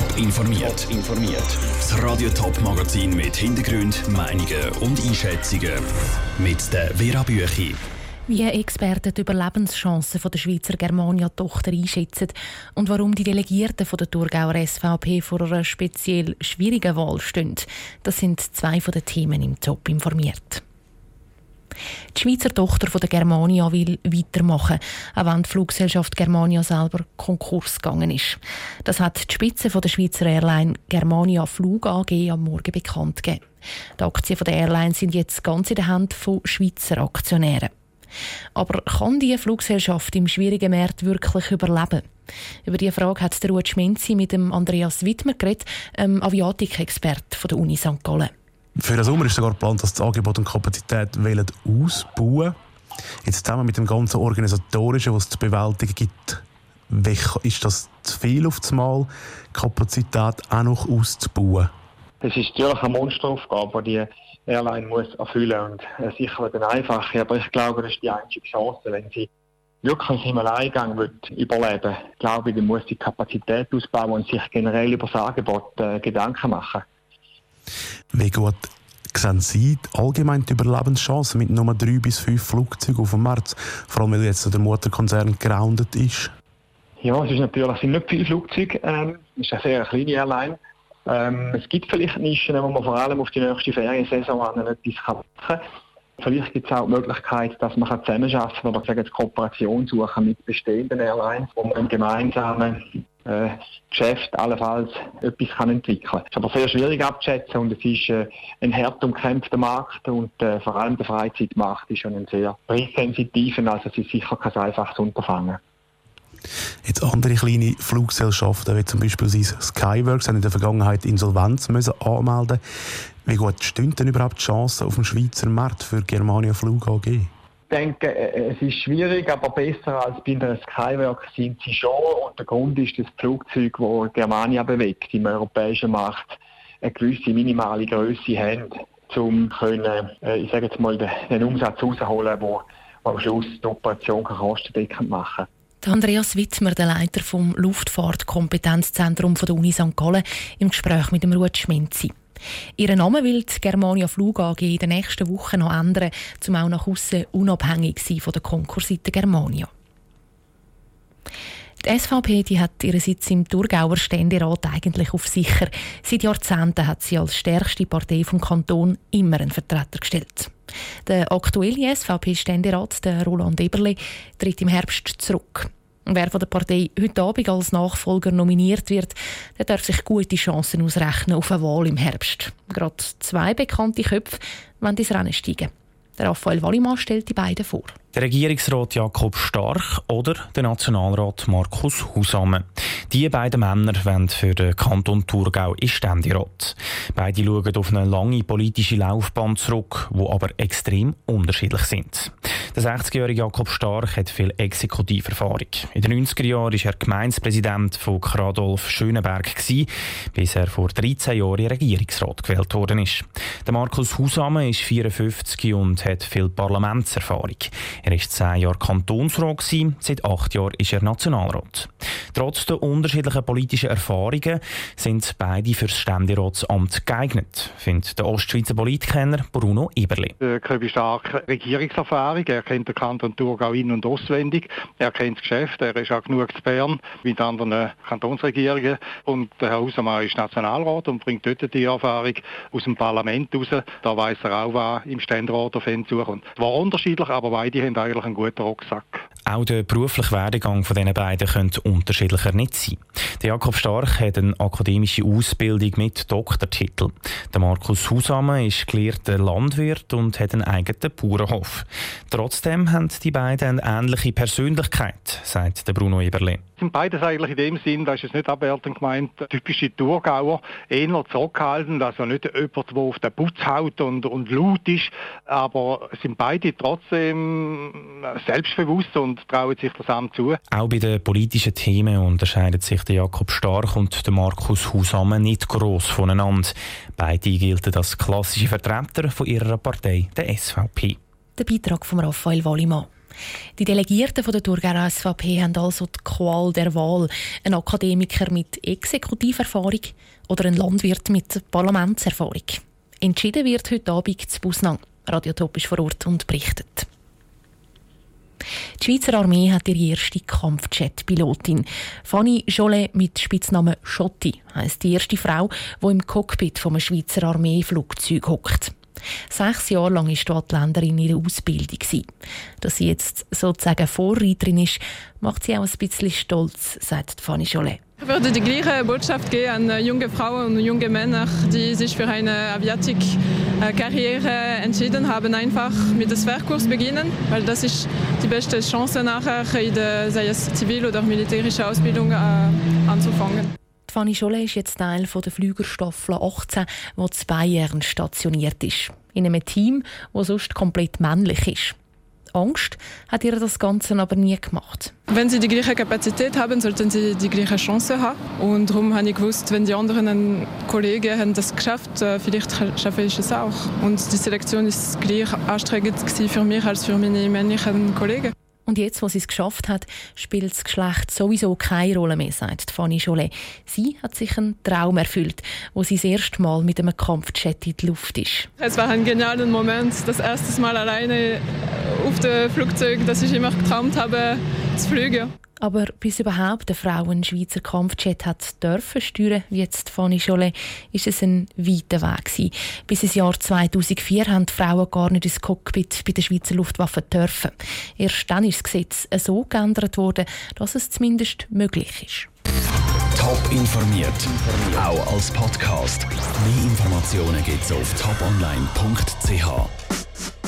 Top informiert. informiert. Das Radio Top Magazin mit Hintergrund, Meinungen und Einschätzungen mit der Vera Büchi. Wie Experten die Überlebenschancen der Schweizer Germania-Tochter einschätzen und warum die Delegierten von der Thurgauer SVP vor einer speziell schwierigen Wahl stehen, das sind zwei von den Themen im Top informiert. Die Schweizer Tochter von der Germania will weitermachen, auch wenn die Fluggesellschaft Germania selber Konkurs gegangen ist. Das hat die Spitze von der Schweizer Airline Germania Flug AG am Morgen bekannt gegeben. Die Aktien der Airline sind jetzt ganz in der Hand von Schweizer Aktionären. Aber kann die Fluggesellschaft im schwierigen Markt wirklich überleben? Über diese Frage hat der Ruud Schmenzi mit dem Andreas Wittmer geredet, einem Aviatik-Expert der Uni St. Gallen. Für den Sommer ist sogar geplant, dass das Angebot und Kapazität ausbauen Jetzt zusammen mit dem ganzen Organisatorischen, was es zu bewältigen gibt, ist das zu viel auf das Mal, Kapazität auch noch auszubauen? Es ist natürlich eine Monsteraufgabe, die die Airline muss erfüllen und äh, sicher eine einfache, aber ich glaube, das ist die einzige Chance, wenn sie wirklich im Alleingang wird überleben glaube dann muss sie Kapazität ausbauen und sich generell über das Angebot äh, Gedanken machen. Wie gut sehen Sie allgemein die Überlebenschancen mit nur drei bis fünf Flugzeugen auf dem März? Vor allem, weil jetzt der Mutterkonzern grounded ist. Ja, es ist natürlich, es sind nicht viele Flugzeuge. Ähm, es ist eine sehr kleine Airline. Ähm, es gibt vielleicht Nischen, wo man vor allem auf die nächste Feriensaison an etwas machen kann. Vielleicht gibt es auch die Möglichkeit, dass man zusammenarbeiten kann oder sagen, Kooperation suchen mit bestehenden Airlines, wo man gemeinsam äh, Geschäft allenfalls etwas kann entwickeln kann. Es ist aber sehr schwierig abzuschätzen und es ist äh, ein hart umkämpfter Markt und äh, vor allem der Freizeitmarkt ist schon ein sehr preissensitiver, also es ist sicher kein einfaches Unterfangen. Jetzt andere kleine Fluggesellschaften, wie zum Beispiel Skyworks, haben in der Vergangenheit Insolvenz müssen anmelden. Wie gut stehen denn überhaupt die Chancen auf dem Schweizer Markt für Germania Flug AG? Ich denke, äh, es ist schwierig, aber besser als bei einer Skywork sind sie schon. Und der Grund ist, dass das Flugzeug, das Germania bewegt, im europäischen Markt eine gewisse minimale Größe haben, um können, äh, ich sage jetzt mal, den Umsatz rauszuholen, der am Schluss die Operation kostendeckend machen kann. Andreas Wittmer, der Leiter vom Luftfahrtkompetenzzentrum der Uni St. Gallen, im Gespräch mit dem Ruud Schmenzi. Ihren Namen will die Germania Flug AG in den nächsten Wochen noch ändern, um auch nach außen unabhängig zu sein von der Konkurseite Germania. Die SVP die hat ihren Sitz im Thurgauer Ständerat eigentlich auf sicher. Seit Jahrzehnten hat sie als stärkste Partei vom Kanton immer einen Vertreter gestellt. Der aktuelle SVP-Ständerat, Roland Eberle, tritt im Herbst zurück. Wer von der Partei heute Abend als Nachfolger nominiert wird, der darf sich gute Chancen ausrechnen auf eine Wahl im Herbst. Gerade zwei bekannte Köpfe wollen ins Rennen steigen. Raphael Wallimann stellt die beiden vor. Der Regierungsrat Jakob Stark oder der Nationalrat Markus Husamme. Die beiden Männer wollen für den Kanton Thurgau in Ständerat. Beide schauen auf eine lange politische Laufbahn zurück, die aber extrem unterschiedlich sind. Der 60-jährige Jakob Stark hat viel Exekutiverfahrung. In den 90er Jahren war er Gemeindepräsident von Kradolf Schöneberg, bis er vor 13 Jahren Regierungsrat gewählt worden ist. Der Markus Husamme ist 54 und hat viel Parlamentserfahrung. Er war zehn Jahre Kantonsrat, seit acht Jahren ist er Nationalrat. Trotz der unterschiedlichen politischen Erfahrungen sind beide für das Ständeratsamt geeignet, findet der Ostschweizer Politkenner Bruno Eberli. Köbi Stark Regierungserfahrung, er kennt den Kanton Thurgau in- und auswendig, er kennt das Geschäft, er ist auch genug zu Bern mit anderen Kantonsregierungen und der Herr Hausermann ist Nationalrat und bringt dort die Erfahrung aus dem Parlament raus. Da weiß er auch, was im Ständerat auf ihn zukommt. War unterschiedlich, aber beide haben eigentlich einen guten Rucksack. Auch der berufliche Werdegang von diesen beiden könnte unterschiedlicher nicht sein. Der Jakob Stark hat eine akademische Ausbildung mit Doktortitel. Der Markus Husamme ist gelehrter Landwirt und hat einen eigenen Bauernhof. Trotzdem haben die beiden eine ähnliche Persönlichkeit, sagt Bruno Eberle sind beides eigentlich in dem Sinn, das ist jetzt nicht abwertend gemeint, typische Thurgauer, eher zurückhaltend, also nicht jemand, der auf den Putz haut und, und laut ist, aber sind beide trotzdem selbstbewusst und trauen sich das Amt zu. Auch bei den politischen Themen unterscheidet sich der Jakob Stark und der Markus Husamme nicht gross voneinander. Beide gelten als klassische Vertreter von ihrer Partei, der SVP. Der Beitrag von Raphael Wallimann. Die Delegierten von der Thurgauer SVP haben also die Qual der Wahl. Ein Akademiker mit Exekutiverfahrung oder ein Landwirt mit Parlamentserfahrung. Entschieden wird heute Abend zu Busnang. Radio Top ist vor Ort und berichtet. Die Schweizer Armee hat ihre erste Kampfjet-Pilotin. Fanny Jolet mit Spitznamen Schotti heisst die erste Frau, die im Cockpit vom Schweizer Armeeflugzeug hockt. Sechs Jahre lang war die Attländerin in ihrer Ausbildung. Dass sie jetzt sozusagen Vorreiterin ist, macht sie auch ein bisschen stolz, sagt Fanny Jolet. Ich würde die gleiche Botschaft geben an junge Frauen und junge Männer, die sich für eine Aviatik-Karriere entschieden haben, einfach mit dem Fährkurs beginnen, weil das ist die beste Chance nachher in der sei es zivil oder militärische Ausbildung äh, anzufangen. Fanny Scholle ist jetzt Teil der Flügerstaffel 18, die zu Bayern stationiert ist. In einem Team, das sonst komplett männlich ist. Angst hat ihr das Ganze aber nie gemacht. Wenn sie die gleiche Kapazität haben, sollten sie die gleiche Chance haben. Und darum habe ich gewusst, wenn die anderen Kollegen haben das geschafft, äh, vielleicht schaffe ich es auch. Und die Selektion ist gleich anstrengend für mich als für meine männlichen Kollegen. Und jetzt, wo sie es geschafft hat, spielt das Geschlecht sowieso keine Rolle mehr, sagt Fanny Jolet. Sie hat sich einen Traum erfüllt, wo sie das erste Mal mit einem Kampfjet in die Luft ist. Es war ein genialer Moment, das erste Mal alleine auf dem Flugzeug, das ich immer geträumt habe, zu fliegen. Aber bis überhaupt eine Frau einen Schweizer Kampfjet hat dürfen steuern, wie jetzt Fanny Scholle, ist es ein weiter Weg gewesen. Bis ins Jahr 2004 haben die Frauen gar nicht ins Cockpit bei der Schweizer Luftwaffe dürfen. Erst dann ist das Gesetz so geändert worden, dass es zumindest möglich ist. Top informiert, auch als Podcast. Mehr Informationen gibt es auf toponline.ch.